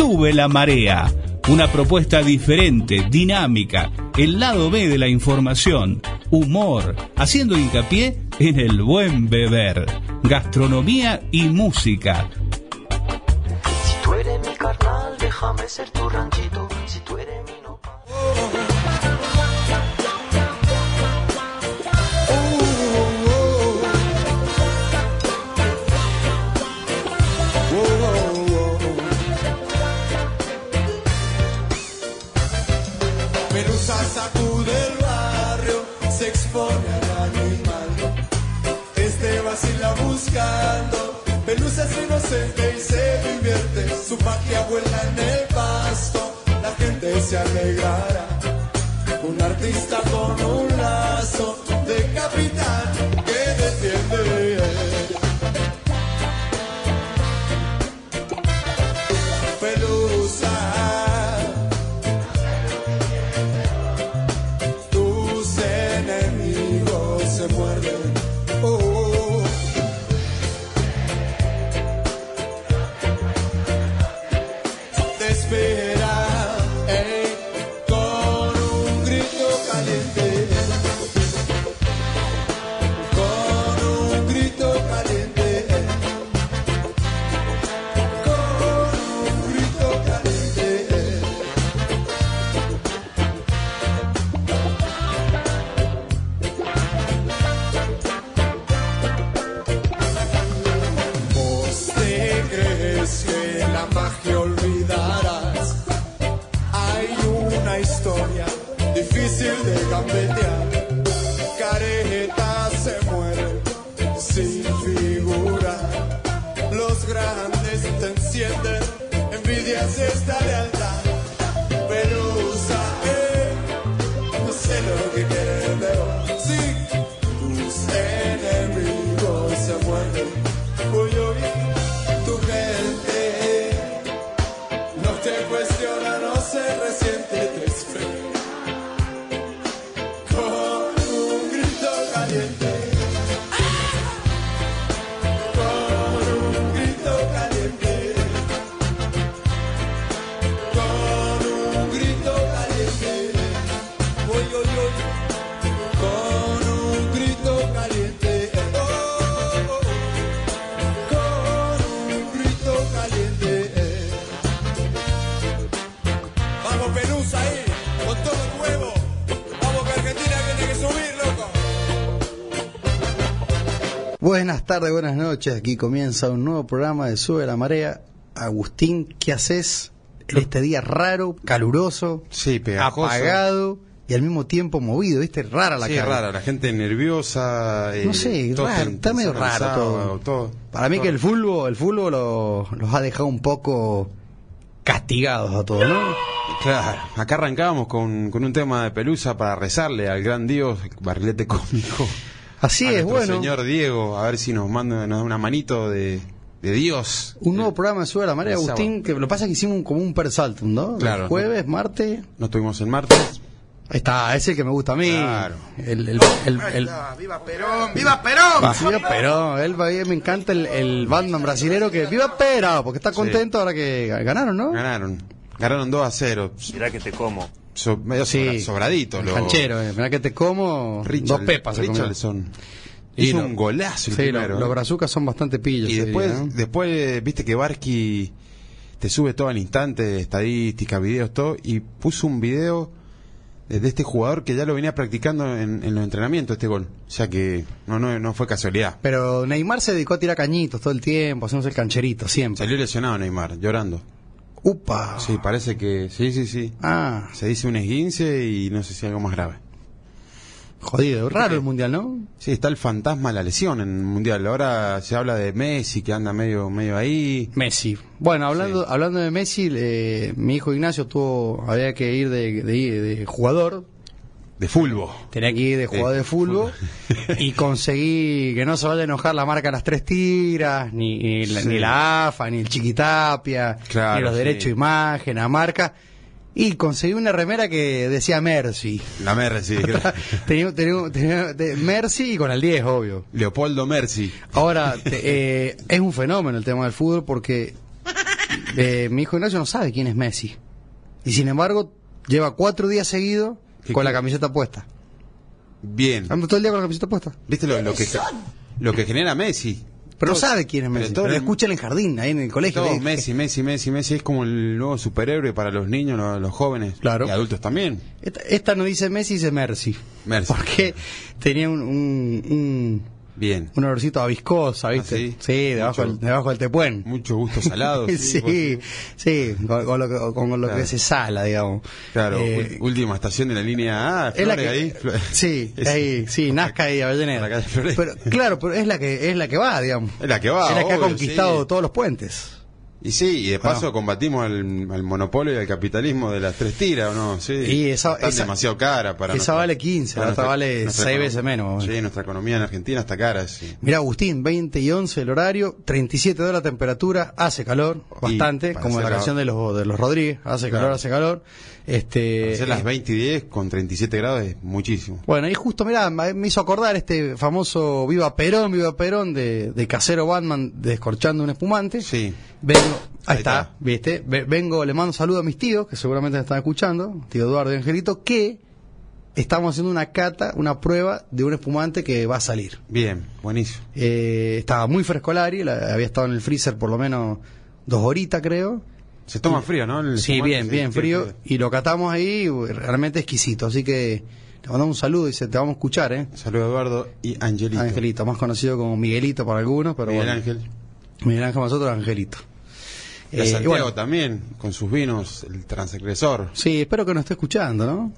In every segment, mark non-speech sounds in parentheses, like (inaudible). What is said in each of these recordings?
Sube la marea. Una propuesta diferente, dinámica, el lado B de la información, humor, haciendo hincapié en el buen beber, gastronomía y música. Si tú eres mi carnal, déjame ser tu ranchito. Y se. Su magia vuela en el pasto, la gente se alegrará. Un artista con un lazo noches. Aquí comienza un nuevo programa de Sube la Marea. Agustín, ¿qué haces en este día raro, caluroso, Sí, pegajoso. apagado y al mismo tiempo movido? ¿Viste? Rara la sí, cara. rara, la gente nerviosa. eh, No sé, raro, está medio raro todo. Para mí que el fútbol, el fútbol lo- los ha dejado un poco castigados a todos, ¿no? Claro, acá arrancábamos con, con un tema de pelusa para rezarle al gran Dios, barrilete cómico. Así a es, bueno. señor Diego, a ver si nos manda nos da una manito de, de Dios. Un nuevo programa de Sube la Marea, el Agustín, que lo que pasa es que hicimos un- como un persaltum, ¿no? Claro. Jueves, martes. Nos tuvimos el martes. Ahí está, ese que me gusta a mí. Claro. El, el, el, el- ¡Viva Perón! ¡Viva Perón! Viva Perón, él, a mí me encanta el, el Batman brasilero que viva Perón, porque está contento ahora que ganaron, ¿no? Ganaron. Ganaron 2 a 0. Mirá que te como. So- medio Sí. sobra- sobradito. Los Canchero, eh. mirá que te como Richard- dos pepas. Y Hizo lo- un golazo el Sí, lo- primero. los ¿eh? brazucas son bastante pillos. Y después, diría, ¿no? después viste que Barky te sube todo al instante, estadísticas, videos, todo, y puso un video de, de este jugador que ya lo venía practicando en, en los entrenamientos, este gol. O sea que no, no, no fue casualidad. Pero Neymar se dedicó a tirar cañitos todo el tiempo, hacemos el cancherito siempre. Salió lesionado Neymar, llorando. Upa. Sí, parece que, sí, sí, sí. Ah, Se dice un esguince y no sé si algo más grave. jodido, raro el mundial, ¿no? Sí, está el fantasma de la lesión en el Mundial. Ahora se habla de Messi que anda medio, medio ahí. Messi. Bueno, hablando, Sí. hablando de Messi, eh, mi hijo Ignacio tuvo, había que ir de, de- de jugador, De fútbol. tenía que ir de jugador Sí, de fútbol y conseguí que no se vaya a enojar la marca Las Tres Tiras, ni, ni, la, Sí. ni la AFA, ni el Chiquitapia, Claro, ni los sí. derechos de imagen, a marca. Y conseguí una remera que decía Mercy. La Mercy. (laughs) tenía, tenía- tenía- de Mercy y con el 10, obvio. Leopoldo Mercy. Ahora, te- eh, es un fenómeno el tema del fútbol porque Eh, mi hijo Ignacio no sabe quién es Messi. Y sin embargo, lleva cuatro días seguidos ¿Qué con la camiseta puesta. Bien. Anda todo el día con la camiseta puesta. ¿Viste lo, lo que, lo que genera Messi? Pero no Todos- sabe quién es pero Messi. todo Pero, el- escucha en el jardín, ahí en el colegio. Todo Le- Messi, Messi, Messi, Messi es como el nuevo superhéroe para los niños, los, los jóvenes Claro. y adultos también. Esta, esta no dice Messi, dice Mercy. Mercy. Porque tenía un, un, un, Bien. un olorcito a viscosa, ¿viste? Ah, sí. sí, debajo, Mucho- del, debajo del tepuén. Mucho gusto salado. (laughs) sí, sí, con, con lo que, con lo Claro. que se sala, digamos. Claro, Eh, última estación de la línea A, es la Flores que, ahí. (laughs) Sí, (laughs) Es- ahí, sí, Nazca y Avellaneda. la calle. Pero, claro, pero es la que es la que va, digamos. Es la que va, Es la que ha conquistado sí. todos los puentes. Y sí, y de paso Bueno. combatimos al, al monopolio y al capitalismo de las tres tiras, ¿o no? Sí. Y esa- Están esa- demasiado cara para esa vale 15, para la otra vale nuestra seis econom- veces menos. Sí, nuestra economía en Argentina está cara, sí. Mira, Agustín, 20 y 11 el horario, 37 de la temperatura, hace calor, bastante, como la canción de los, de los Rodríguez, hace calor, hace calor. Este, hacer las eh, 20 y 10 con 37 grados es muchísimo. Bueno, y justo, mira, me hizo acordar este famoso Viva Perón, Viva Perón de, de Casero Batman descorchando un espumante. Sí. Vengo, ahí, Ahí está, está. viste, Ve- vengo, le mando saludo a mis tíos, que seguramente me están escuchando, tío Eduardo y Angelito, que estamos haciendo una cata, una prueba de un espumante que va a salir. Bien, buenísimo. Eh, estaba muy fresco el Ari, la- había estado en el freezer por lo menos dos horitas, creo. Se toma frío, ¿no? El Sí, bien, bien frío. Y lo catamos ahí, realmente exquisito. Así que le mandamos un saludo y se te vamos a escuchar, ¿eh? Saludos Eduardo y Angelito. Angelito, más conocido como Miguelito para algunos, pero Miguel bueno. Ángel. Miguel Ángel para nosotros, Angelito. Y a Eh, Santiago bueno, también, con sus vinos, el transgresor. sí, espero que nos esté escuchando, ¿no?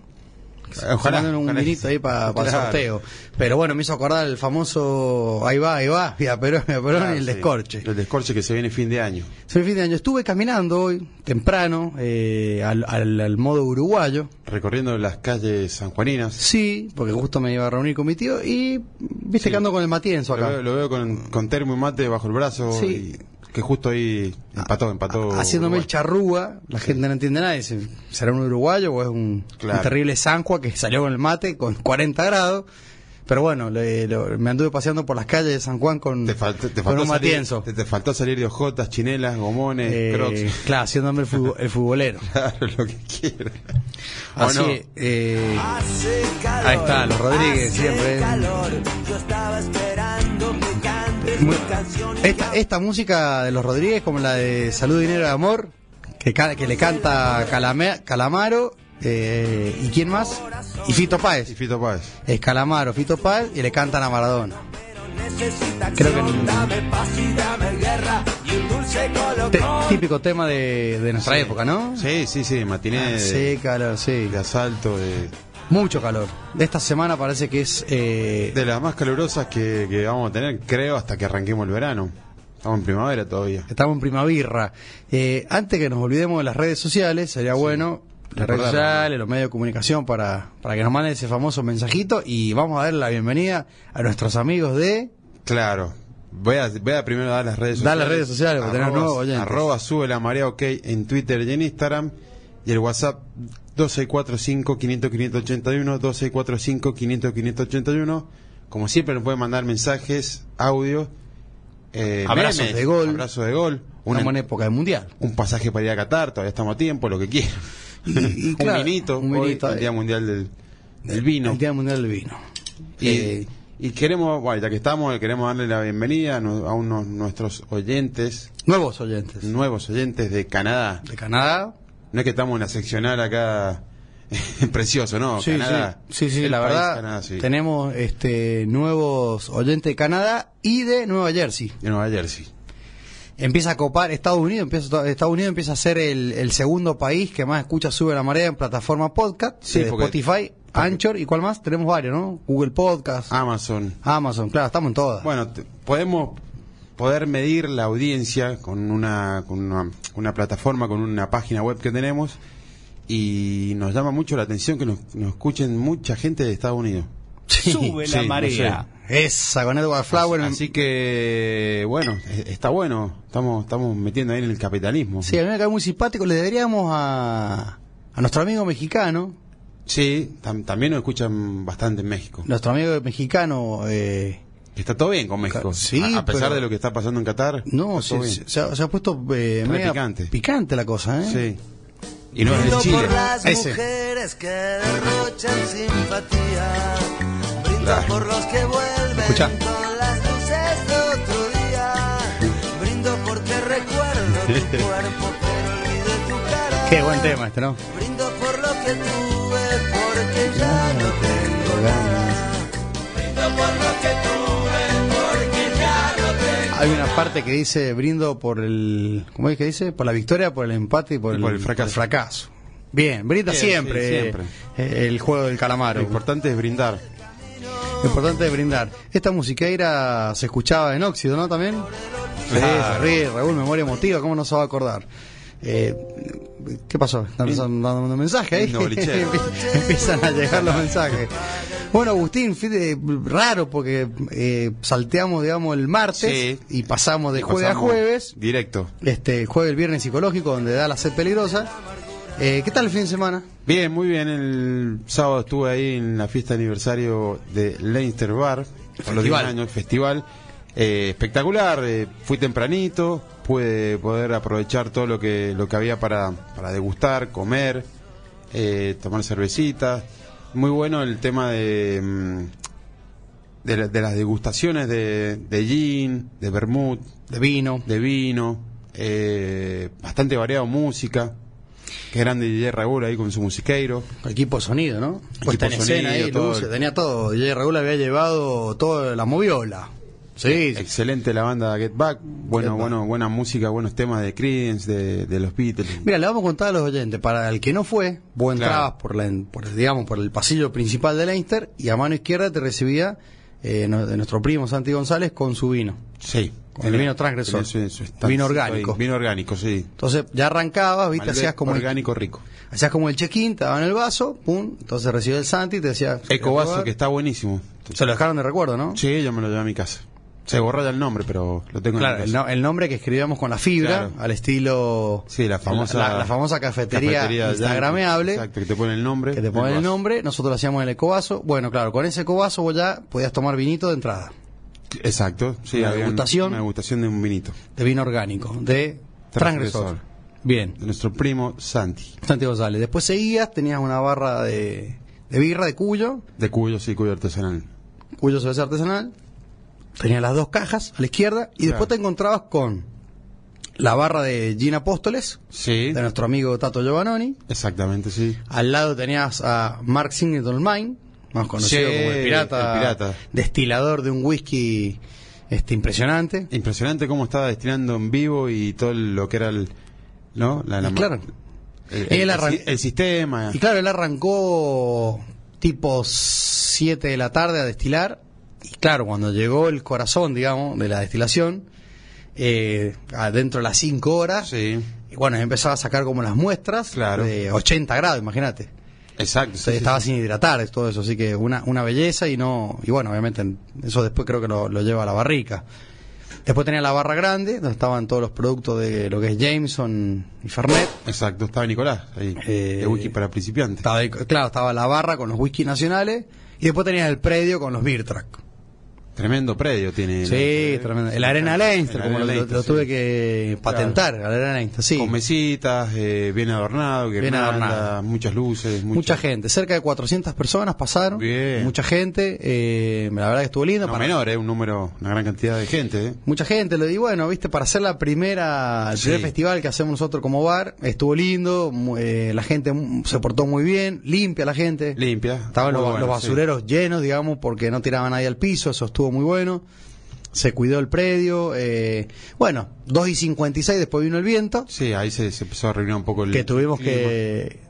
Ojalá. Manden un vinito ahí para el Claro. sorteo. Pero bueno, me hizo acordar el famoso ahí va, ahí va, Perón Claro, y el sí. descorche. El descorche que se viene fin de año. Fue el fin de año. Estuve caminando hoy, temprano, eh, al, al- al modo uruguayo. Recorriendo las calles sanjuaninas. Sí, porque justo me iba a reunir con mi tío y viste Sí. que ando con el matienzo Lo acá. veo, lo veo con, con termo y mate bajo el brazo. Sí. y que justo ahí empató, empató. haciéndome el Uruguay. charrúa, la gente no entiende nada, dice, ¿será un uruguayo o es un, Claro. un terrible zancua que salió con el mate con 40 grados? Pero bueno, le- lo- me anduve paseando por las calles de San Juan con, Te, faltó, te, con faltó un salir, matienzo. te, te faltó salir de ojotas, chinelas, gomones, Eh, crocs. claro, haciéndome el, el futbolero. (laughs) Claro, lo que quieras. ¿O Así, no? eh, ahí está, los Rodríguez siempre. Muy- Esta, esta música de los Rodríguez, como la de Salud, Dinero y Amor, que, que le canta Calame- Calamaro, eh, ¿y quién más? Y Fito Y Páez. Fito Páez. Es Calamaro, Fito Páez, y le cantan a Maradona. Creo que Te- típico tema de, de nuestra época, ¿no? Sí, sí, sí, matiné de, Sí, sí. de asalto, de, Mucho calor. Esta semana parece que es... eh, de las más calurosas que, que vamos a tener, creo, hasta que arranquemos el verano. Estamos en primavera todavía. Estamos en primavera. Eh, antes que nos olvidemos de las redes sociales, sería bueno las redes sociales, los medios de comunicación para, para que nos manden ese famoso mensajito y vamos a darle la bienvenida a nuestros amigos de... Claro. Voy a, voy a primero dar las redes Da sociales. las redes sociales, porque tenemos nuevos oyentes. Arroba sube la marea ok en Twitter y en Instagram. Y el WhatsApp 2645 500 581 2645 500 581 Como siempre nos pueden mandar mensajes, audio, eh, Abrazos memes, de gol. abrazos de gol, Una un, buena época de mundial. un pasaje para ir a Qatar, todavía estamos a tiempo, lo que quieran. Y- y (laughs) un vinito, un hoy, vinito, el Día eh. Mundial del, del Vino. El Día Mundial del Vino. Y, Eh, y queremos, bueno, ya que estamos, queremos darle la bienvenida a unos nuestros oyentes, nuevos oyentes nuevos oyentes de Canadá. de Canadá. No es que estamos en la seccional acá (laughs) precioso, ¿no? sí, Canadá. sí, sí, la país verdad. Canadá, sí. Tenemos este nuevos oyentes de Canadá y de Nueva Jersey. De Nueva Jersey. Empieza a copar Estados Unidos, empieza, Estados Unidos empieza a ser el, el segundo país que más escucha Sube la Marea en plataforma podcast, Sí, de porque- Spotify, Anchor y cuál más, tenemos varios, ¿no? Google Podcast, Amazon. Amazon, claro, estamos en todas. Bueno, podemos poder medir la audiencia con una, con una, una plataforma, con una página web que tenemos y nos llama mucho la atención que nos, nos escuchen mucha gente de Estados Unidos. Sí, Sube sí, la no marea. Esa, con Edward Flower. Así que, bueno, e- está bueno. Estamos, estamos metiendo ahí en el capitalismo. Sí, a mí me cae muy simpático. Le deberíamos a, a nuestro amigo mexicano, Sí, tam- también nos escuchan bastante en México. nuestro amigo mexicano, eh, Está todo bien con México. Sí, a, a pesar pero- de lo que está pasando en Qatar. No, está todo se, ha, se ha puesto eh, media picante. picante la cosa, ¿eh? Sí. Y no es de Brindo Chile. por las Ese. mujeres que derrochan simpatía. Brindo Claro. por los que vuelven Escuchá. con las luces de otro día. Brindo porque recuerdo tu (laughs) cuerpo, pero olvidé tu cara. Qué buen tema este, ¿no? Brindo por lo que tuve, porque ya no tengo nada. Brindo por lo que tuve, Hay una parte que dice brindo por el. ¿Cómo es que dice? Por la victoria, por el empate y por, Y el, por el fracaso. fracaso. Bien, brinda Bien, siempre, sí, siempre. eh, el juego del calamaro. Lo importante es brindar. Lo importante es brindar. Esta musiqueira se escuchaba en óxido, ¿no? También. Sí, Claro. ríe, Raúl, memoria emotiva, ¿cómo no se va a acordar? Eh, ¿Qué pasó? ¿Están dando un mensaje ahí? (laughs) Empiezan a llegar los mensajes. Bueno, Agustín, de- raro porque eh, salteamos, digamos, el martes Sí. y pasamos de Y jueves a jueves. Directo. Este, jueves, el viernes psicológico, donde da la sed peligrosa. Eh, ¿Qué tal el fin de semana? Bien, muy bien. El sábado estuve ahí en la fiesta de aniversario de Leinster Bar. Por los 10 festival. años, festival. Eh, espectacular. eh, fui tempranito. Pude poder aprovechar todo lo que, lo que había para, para degustar, comer, eh, tomar cervecitas. Muy bueno el tema de, mm, de, la- de las degustaciones de, de gin, de vermut, De vino. de vino, eh, bastante variado música. Qué grande DJ Raúl ahí con su musiqueiro. Equipo sonido, ¿no? Puesta en escena ahí, todo luces, el- tenía todo. DJ Raúl había llevado toda la moviola. Sí, sí. Excelente la banda Get Back. Bueno, Get Back. bueno, buena música, buenos temas de Creedence, de, de los Beatles. Mira, le vamos a contar a los oyentes, para el que no fue, vos Claro. entrabas por, la, por, el, digamos, por el pasillo principal de Leinster y a mano izquierda te recibía eh, no- de nuestro primo Santi González con su vino. Sí. Con el vino transgresor. Su- su Vino orgánico. ahí, Vino orgánico, sí. Entonces ya arrancabas, viste, Malbec hacías como, el, orgánico rico. hacías como el check-in, te daban el vaso, pum, entonces recibía el Santi y te decía... Ecovaso que está buenísimo. Se lo dejaron de recuerdo, ¿no? Sí, yo me lo llevé a mi casa. Se borra ya el nombre, pero lo tengo Claro, en el, no- el nombre que escribíamos con la fibra, Claro. al estilo... Sí, la famosa, La, la famosa cafetería, instagrameable. Exacto, que te pone el nombre. que te del ponen el nombre, nosotros lo hacíamos en el ecovaso. Bueno, claro, con ese ecovaso vos ya podías tomar vinito de entrada, Exacto, sí. Una degustación. Una degustación de un vinito. de vino orgánico, de transgresor. Transgresor. Bien, De nuestro primo Santi. Santi González. Después seguías, tenías una barra de, de birra de Cuyo, De Cuyo, sí, Cuyo Artesanal. Cuyo cerveza artesanal. Tenías las dos cajas a la izquierda y después te encontrabas con la barra de Gin Apóstoles, Sí, de nuestro amigo Tato Giovannoni. exactamente, sí. Al lado tenías a Mark Singleton Mine, más conocido Sí, como el pirata, el pirata. destilador de un whisky este impresionante. Impresionante cómo estaba destinando en vivo y todo lo que era el. ¿No? La, la- claro. El, el sistema. Y claro, él arrancó tipo 7 de la tarde a destilar. Y claro, cuando llegó el corazón, digamos, de la destilación, eh, adentro de las 5 horas, Sí, y bueno, empezaba a sacar como las muestras Claro. de 80 grados, imagínate. exacto. sí, estaba sí. sin hidratar, todo eso, así que una, una belleza y no, y bueno, obviamente eso después creo que lo, lo lleva a la barrica. Después tenía la barra grande, donde estaban todos los productos de lo que es Jameson y Fernet. Exacto, estaba Nicolás ahí. Eh, de whisky para principiantes. Estaba claro, estaba la barra con los whisky nacionales y después tenías el predio con los beer track. Tremendo predio tiene. Sí, tremendo. El Arena Leinster, El como lo, Arena lo- lo Leinster, tuve sí. que patentar, el Arena Leinster, sí. Con mesitas, eh, bien adornado, Bien adornado. muchas luces. Mucha gente, cerca de 400 personas pasaron. Bien. Mucha gente, eh, la verdad que estuvo lindo. No para- menor, eh, un número, una gran cantidad de gente. eh. Mucha gente, lo digo, bueno, viste, para hacer la primera, el Sí. primer festival que hacemos nosotros como bar, estuvo lindo, eh, la gente se portó muy bien, limpia la gente. Limpia. Estaban los, bueno, los sí. basureros llenos, digamos, porque no tiraban nadie al piso, eso estuvo muy bueno. Se cuidó el predio. eh, bueno, 2 y 56, después vino el viento, Sí, ahí se, se empezó a arreglar un poco el. que tuvimos clima. que...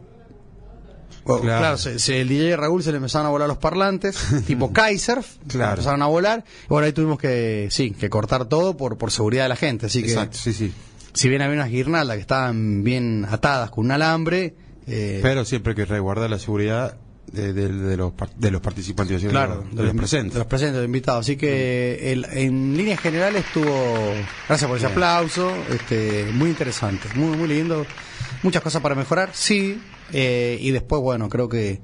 Bueno, Claro. claro, se- se- el DJ Raúl se le empezaron a volar los parlantes, (laughs) tipo Kaiser, Claro. empezaron a volar, y bueno, ahí tuvimos que, sí, que cortar todo por, por seguridad de la gente, así que Exacto, sí, sí. si bien había unas guirnaldas que estaban bien atadas con un alambre, eh, Pero siempre hay que resguardar la seguridad de, de- de los, de los participantes, decir, claro, de, los, presentes. de los presentes, de los invitados. Así que el- en líneas generales estuvo, gracias por ese Bien. aplauso, este, muy interesante, muy, muy lindo. Muchas cosas para mejorar, sí, eh, y después, bueno, creo que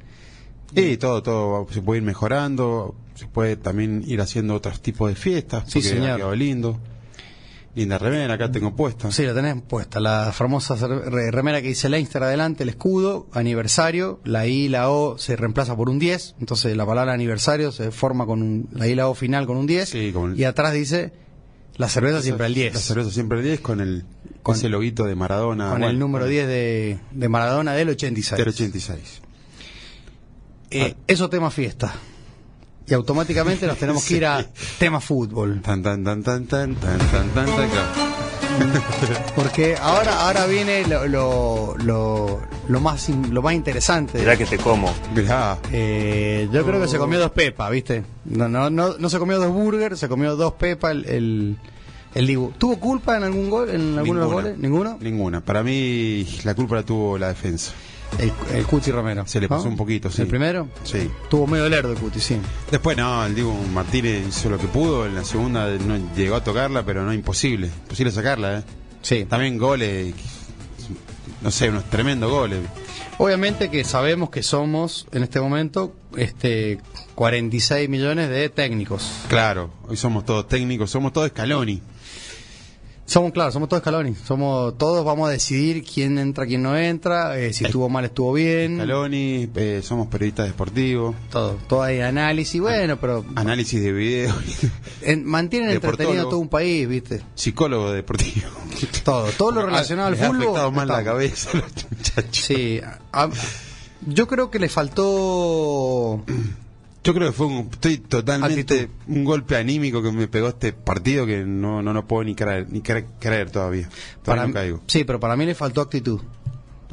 Y todo, todo se puede ir mejorando. se puede también ir haciendo otros tipos de fiestas, Sí, porque señor. ha quedado lindo. Linda remera, acá tengo puesta. Sí, la tenés puesta. La famosa remera que dice Leinster adelante, el escudo, aniversario, la I y la O se reemplaza por un 10, entonces la palabra aniversario se forma con un, la I y la O final con un 10, Sí, con- y atrás dice la cerveza siempre el 10. La cerveza siempre el 10 con el Con- ese loguito de Maradona. con bueno, el número 10 de, de Maradona del 86. del 86. Eh, Eso tema fiesta y automáticamente nos tenemos que ir a (laughs) tema fútbol. Tan, tan, tan, tan, tan, tan, tan, tan, (laughs) Porque ahora, ahora viene lo, lo, lo, más, lo más interesante. Mirá que te como. Mirá. Eh, yo creo que se comió dos pepas, ¿viste? No, no, no, no se comió dos burgers, se comió dos pepas el, el, el ¿Tuvo culpa en algún gol, en alguno de los goles? ¿Ninguno? Ninguna. Para mí la culpa la tuvo la defensa. El, el Cuti Romero. Se le pasó ¿no? un poquito, sí. ¿El primero? Sí. Tuvo medio lerdo el Cuti, sí. Después no, el Diego Martínez hizo lo que pudo, en la segunda no llegó a tocarla, pero no imposible, imposible sacarla, ¿eh? Sí. También goles, no sé, unos tremendos goles. Obviamente que sabemos que somos, en este momento, este 46 millones de técnicos. Claro, hoy somos todos técnicos, somos todos Scaloni. Somos, claro, somos todos Scaloni. Somos, todos vamos a decidir quién entra, quién no entra, eh, si estuvo mal, estuvo bien. Scaloni, eh, somos periodistas deportivos, Todo, todo hay análisis, bueno, pero análisis de video, (laughs) en- mantienen entretenido todo un país, ¿viste? psicólogo deportivo. (laughs) Todo, todo lo relacionado al Les ha fútbol. afectado más la cabeza los (laughs) muchachos. Sí, a- yo creo que le faltó Yo creo que fue un, estoy totalmente Actitud. un golpe anímico que me pegó este partido que no, no lo puedo ni creer, ni cre- creer todavía. Todavía para no caigo. Sí, pero para mí le faltó actitud.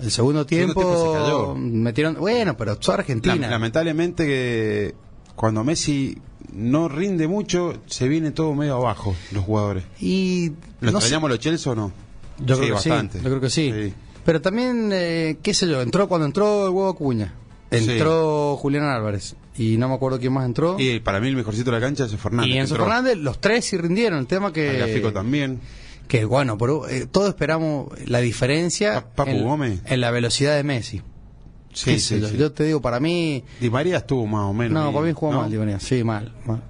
El segundo tiempo, tiempo se cayó. metieron, bueno, pero sos Argentina. Lam- lamentablemente que cuando Messi no rinde mucho, se viene todo medio abajo los jugadores. y ¿Lo no sé, los Chelsea o no? yo Sí, creo que bastante. sí, yo creo que sí. Pero también, eh, qué sé yo, entró cuando entró el huevo Acuña, entró Julián Álvarez y no me acuerdo quién más entró. Y para mí el mejorcito de la cancha es Fernández. Y Enzo entró. Fernández, los tres sí rindieron. El tema que. Tagliafico también. Que bueno, pero eh, todos esperamos la diferencia Pa- en, Gómez. en la velocidad de Messi. Sí, sí, yo, sí. yo te digo, para mí. Di María estuvo más o menos. No, para mí jugó ¿no? mal, Di María. Sí, mal. mal.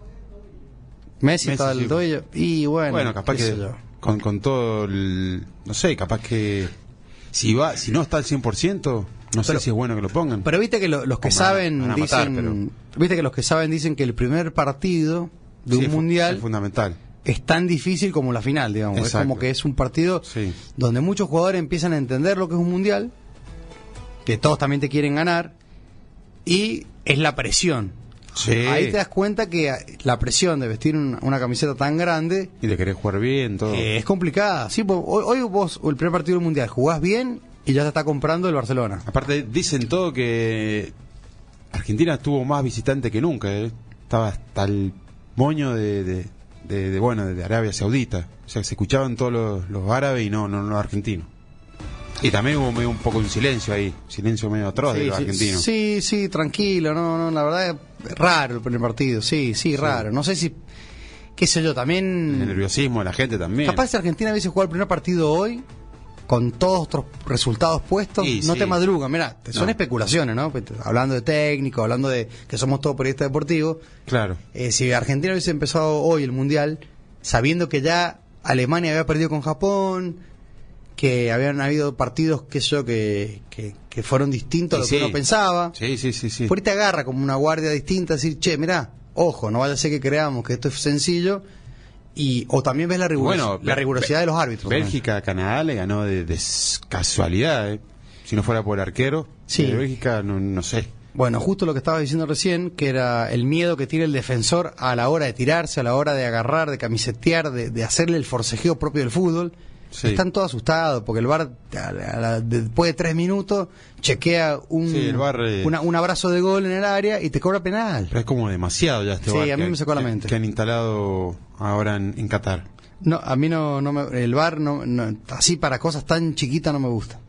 Messi, Messi, está al sí. tobillo. Y bueno, Bueno, capaz que yo. con, con todo el... No sé, capaz que si va si no está al 100%, no Pero- sé si es bueno que lo pongan. Pero viste que lo- los que saben van a matar, dicen. Viste que los que saben dicen que el primer partido de Sí, un mundial Es fundamental. es tan difícil como la final, digamos. Es como que es un partido Sí. donde muchos jugadores empiezan a entender lo que es un mundial, que todos también te quieren ganar, y es la presión. Sí. Ahí te das cuenta que la presión de vestir un- una camiseta tan grande Y de querer jugar bien, todo. eh, es complicada. Sí, hoy, hoy vos, el primer partido del mundial, jugás bien y ya te está comprando el Barcelona. Aparte, dicen todo que Argentina tuvo más visitantes que nunca. ¿eh? Estaba hasta el moño de, de, de- de, bueno, de Arabia Saudita. O sea, se escuchaban todos los, los árabes y no, no los argentinos. Y también hubo medio un poco un silencio ahí, silencio medio atroz de Sí, los sí, argentinos. Sí, sí, tranquilo, no, no, la verdad es raro el primer partido, sí, sí, raro. No sé si, qué sé yo, El también... nerviosismo de la gente también. Capaz si Argentina hubiese jugado el primer partido hoy, con todos otros resultados puestos, no sí. te madrugan. Mira, son No. especulaciones, ¿no? Pues, Hablando de técnico, hablando de que somos todos periodistas deportivos. Claro. Eh, si Argentina hubiese empezado hoy el Mundial, sabiendo que ya Alemania había perdido con Japón, que habían habido partidos, qué sé yo, que, que, que fueron distintos a lo que uno pensaba. Sí, sí, sí, sí. Por ahí te agarra como una guardia distinta, decir, che, mirá, ojo, no vaya a ser que creamos que esto es sencillo. Y, o también ves la, Bueno, rigurosidad de los árbitros. Bélgica, Canadá le ganó de, de casualidad, ¿eh? Si no fuera por arquero. Sí. de Bélgica, no, no sé. Bueno, justo lo que estaba diciendo recién, que era el miedo que tiene el defensor a la hora de tirarse, a la hora de agarrar, de camisetear, de, de hacerle el forcejeo propio del fútbol. Sí. Están todos asustados porque el VAR, a la- a la- después de tres minutos, chequea un, Sí, eh, una- un abrazo de gol en el área y te cobra penal. Pero es como demasiado ya este Sí, a mí que- me sacó la que- mente. Que han instalado ahora en, en Qatar. No, a mí no, no me, el VAR, no, no- así para cosas tan chiquitas no me gusta.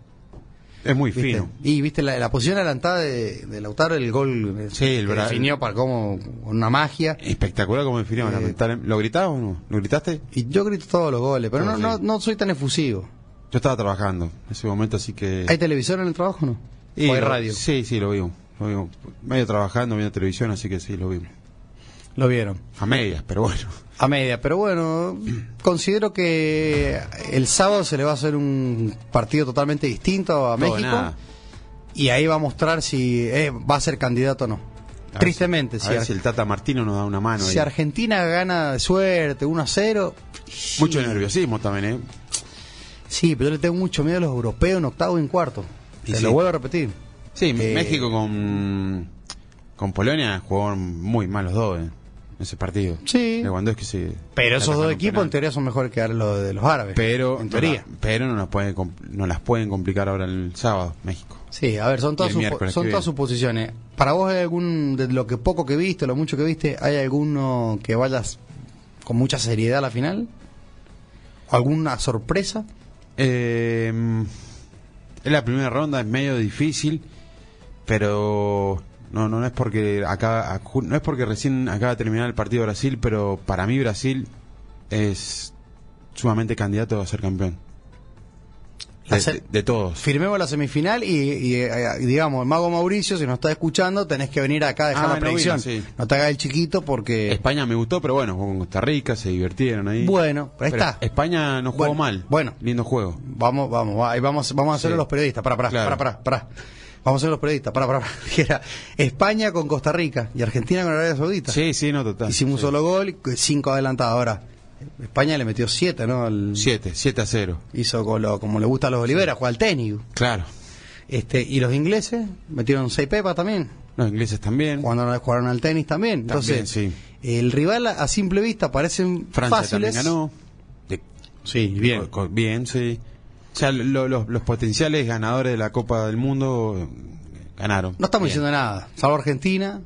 Es muy ¿viste? fino. Y viste la, la posición adelantada de, de Lautaro, el gol Sí, el definió para como una magia. Espectacular como definió. Eh. ¿Lo gritabas o no? ¿Lo gritaste? Y yo grito todos los goles, pero no, no, no soy tan efusivo. Yo estaba trabajando en ese momento, así que... ¿Hay televisor en el trabajo o no? Y ¿O hay lo- radio? Sí, sí, lo vimos. Lo vimos. Medio trabajando, viendo televisión, así que sí, lo vimos. Lo vieron. A medias, pero bueno. A media, pero bueno, considero que el sábado se le va a hacer un partido totalmente distinto a México y ahí va a mostrar si eh, va a ser candidato o no. A Tristemente, si, a ver si el Tata Martino nos da una mano. si ahí. Argentina gana de suerte 1 a 0, Mucho sí. nerviosismo también, ¿eh? Sí, pero yo le tengo mucho miedo a los europeos en octavo y en cuarto. Y Te sí. lo vuelvo a repetir. Sí, Eh, México con, con Polonia jugaron muy mal los dos en ese partido. Sí. Lewandowski sí. Pero esos dos equipos en teoría son mejores que los de los árabes. Pero, en teoría. no la- pero no, las pueden, no las pueden complicar ahora el sábado, México. Sí, a ver, son todas, son todas suposiciones. Para vos, ¿hay algún, de lo que poco que viste, lo mucho que viste, ¿hay alguno que vayas con mucha seriedad a la final? ¿Alguna sorpresa? Eh, es la primera ronda, es medio difícil, pero no, no, no es porque acaba, acu- no es porque recién acaba de terminar el partido de Brasil, pero para mí Brasil es sumamente candidato a ser campeón. De, se- de- de todos. Firmemos la semifinal y, y, eh, y, digamos, el mago Mauricio, si nos está escuchando, tenés que venir acá a dejar Ah, la no predicción. vino, sí. No te hagas el chiquito porque... España me gustó, pero bueno, jugó con Costa Rica, se divirtieron ahí. Bueno, pero está. España no jugó Bueno, mal. bueno. Lindo juego. Vamos, vamos, vamos, vamos a hacer Sí. los periodistas. Para, para, Claro. para, para, para. Vamos a ser los periodistas. Para, para, para. (laughs) España con Costa Rica y Argentina con Arabia Saudita. Sí, sí, no, total. Hicimos un Sí. solo gol y cinco adelantados. Ahora, España le metió siete, ¿no? Siete, siete a cero. hizo con lo- como le gusta a los Olivera, juega al tenis. Claro. Este, y los ingleses metieron seis pepas también. Los ingleses también. Cuando jugaron al tenis también. Entonces, También, el rival a, simple vista parecen Francia fáciles. también ganó. Sí, bien. bien, sí. O sea, lo- los, los potenciales ganadores de la Copa del Mundo eh, ganaron. No estamos Bien. diciendo nada, salvo Argentina.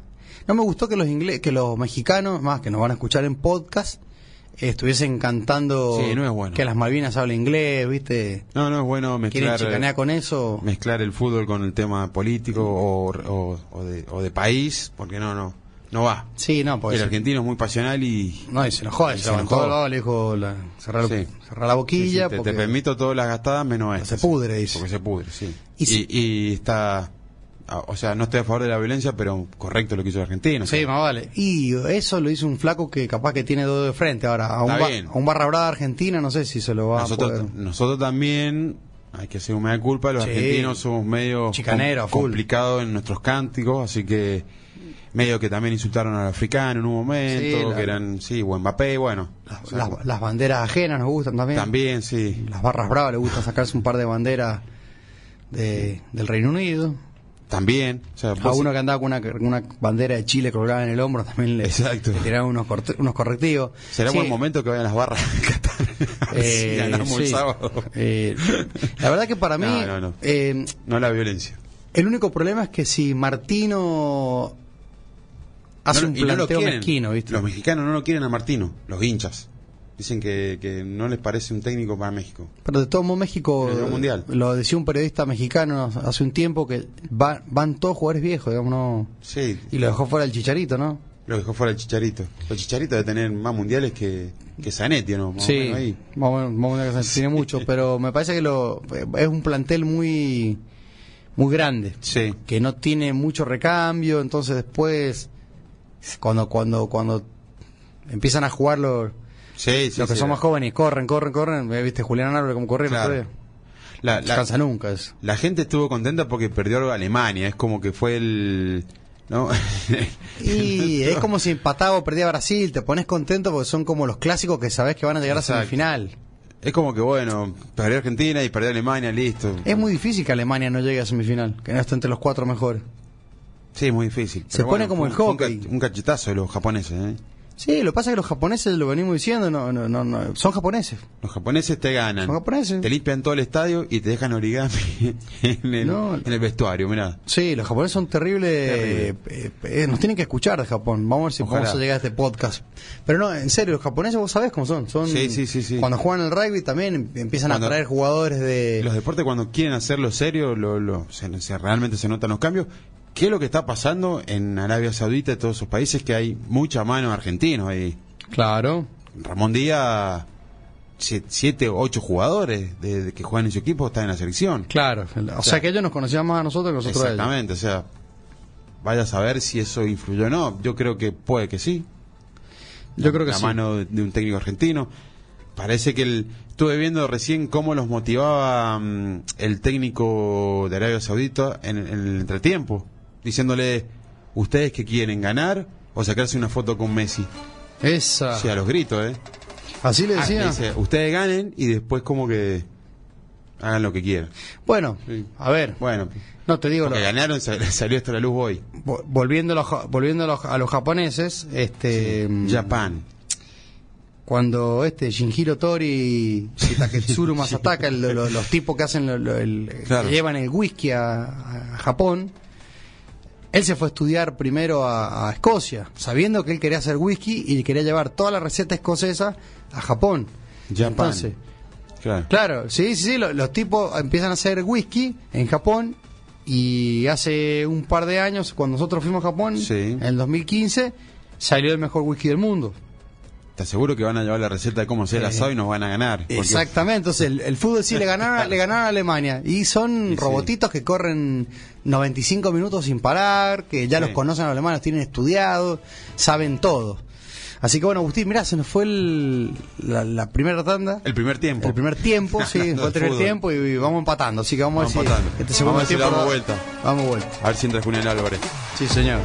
No me gustó que los ingles, que los mexicanos, más que nos van a escuchar en podcast, eh, estuviesen cantando Sí, no es bueno. que las Malvinas hablan inglés, ¿viste? No, no es bueno mezclar, chicanear con eso. mezclar el fútbol con el tema político o, o- o de, o de país, porque no, no, no va. Sí, no, porque el argentino es muy pasional y no, y se enojó, y se se enojó. le dijo la, cerrar, Sí. cerrar la boquilla. Sí, sí, te, porque- te permito todas las gastadas menos esta. se pudre, dice. Porque se pudre, sí. Y si- y está, ah, o sea, no estoy a favor de la violencia, pero correcto lo que hizo el argentino. Sí, más vale. Y eso lo hizo un flaco que capaz que tiene dos de frente. Ahora, a un, ba- a un barra brava argentina, no sé si se lo va a nosotros, poder. nosotros también, hay que hacer una culpa, los Sí. argentinos somos medio Chicanero, com- full. complicados en nuestros cánticos, así que medio que también insultaron al africano en un momento, Sí, la- que eran, sí, buen Mbappé, bueno. o sea, Las, las banderas ajenas nos gustan también. también, sí. Las barras bravas le gusta sacarse un par de banderas de, del Reino Unido. También, o sea, A uno que andaba con una, una bandera de Chile colgada en el hombro también le, Exacto. le tiraron unos, corte- unos correctivos. será Sí, buen momento que vayan las barras (laughs) eh, (laughs) ganamos el sí. sábado. Eh, la verdad que para (laughs) mí No, no, no. eh, No la violencia. el único problema es que si Martino hace No, un no lo planteo quieren. mezquino, ¿viste? Los mexicanos no lo quieren a Martino, los hinchas. Dicen que, que no les parece un técnico para México. Pero de todo modo México, mundial. lo decía un periodista mexicano hace un tiempo, que va- van todos jugadores viejos, digamos, no... Sí, Y lo dejó fuera el Chicharito, ¿no? lo dejó fuera el Chicharito. El Chicharito debe tener más mundiales que, que Zanetti, ¿no? Más Sí, ahí. más más que tiene mucho, pero me parece que lo es un plantel muy muy grande, Sí. que no tiene mucho recambio, entonces después cuando cuando cuando empiezan a jugar los, Sí, sí, los que sí, son más jóvenes corren, corren, corren, eh, viste Julián Álvarez como corrió el Claro. día. La, descansa nunca eso. la gente estuvo contenta porque perdió a Alemania. Es como que fue el. ¿No? (laughs) Y es como si empataba o perdía Brasil, te pones contento porque son como los clásicos que sabes que van a llegar Exacto. a semifinal. Es como que, bueno, perdió Argentina y perdió Alemania, listo. Es muy difícil que Alemania no llegue a semifinal, que no esté entre los cuatro mejores. Sí, muy difícil. Se pone como el hockey. Un cachetazo de los japoneses, ¿eh? Sí, lo que pasa es que los japoneses, lo venimos diciendo, no, no, no, no, son japoneses. Los japoneses te ganan. Son japoneses. Te limpian todo el estadio y te dejan origami (laughs) en el, No. en el vestuario, mirá. Sí, los japoneses son terribles. Terrible. eh, eh, nos tienen que escuchar de Japón. Vamos a ver si Ojalá. vamos a llegar a este podcast. Pero no, en serio, los japoneses vos sabés cómo son. son Sí, sí, sí, sí. Cuando juegan el rugby también em- empiezan Cuando- a traer jugadores de... Los deportes cuando quieren hacerlo serio, lo, lo- se, se- realmente se notan los cambios. ¿Qué es lo que está pasando en Arabia Saudita y todos esos países que hay mucha mano argentino ahí? Claro. Ramón Díaz, sie- siete o ocho jugadores de, de que juegan en su equipo están en la selección. Claro. O sea que ellos nos conocían más a nosotros que nosotros a ellos. Exactamente, o sea, vaya a saber si eso influyó o no. Yo creo que puede que sí. Yo creo que la sí. mano de- de un técnico argentino. Parece que el, estuve viendo recién cómo los motivaba mm, el técnico de Arabia Saudita en, en el entretiempo, diciéndole, ¿ustedes que quieren ganar o sacarse una foto con Messi? Esa. Sí, a los gritos, ¿eh? Así le Ah, decía. dice, ustedes ganen y después como que hagan lo que quieran. Bueno, Sí. a ver. Bueno, No te digo lo, porque ganaron, sal- (laughs) salió esto a la luz hoy. vo- volviendo a los, volviendo a los, a los japoneses, este mm, Japan. cuando este Shinjiro Tori y Taketsuru (laughs) Masataka, los tipos que hacen lo- lo- el- Claro. que llevan el whisky a, a Japón, él se fue a estudiar primero a, a Escocia, sabiendo que él quería hacer whisky y quería llevar toda la receta escocesa a Japón. Japan. Entonces, Claro. Claro, sí, sí, sí, lo- los, tipos empiezan a hacer whisky en Japón y hace un par de años, cuando nosotros fuimos a Japón, Sí. en el 2015, salió el mejor whisky del mundo. ¿Estás seguro que van a llevar la receta de cómo hacer el asado y nos van a ganar? Porque- Exactamente, entonces el, el fútbol sí le ganaron, le ganaron a Alemania y son Sí, sí. robotitos que corren 95 minutos sin parar, que ya Sí. los conocen los alemanes, los tienen estudiados, saben todo. Así que bueno, Agustín, mirá, se nos fue el- la, la primera tanda. El primer tiempo. El primer tiempo, (laughs) sí, fue el primer tiempo y vamos empatando. Así que vamos, Vamos a ver si empatando. este segundo Vamos a ver si tiempo damos da- vuelta. Vamos vuelta. A ver si entra Julián Álvarez. Sí, señor.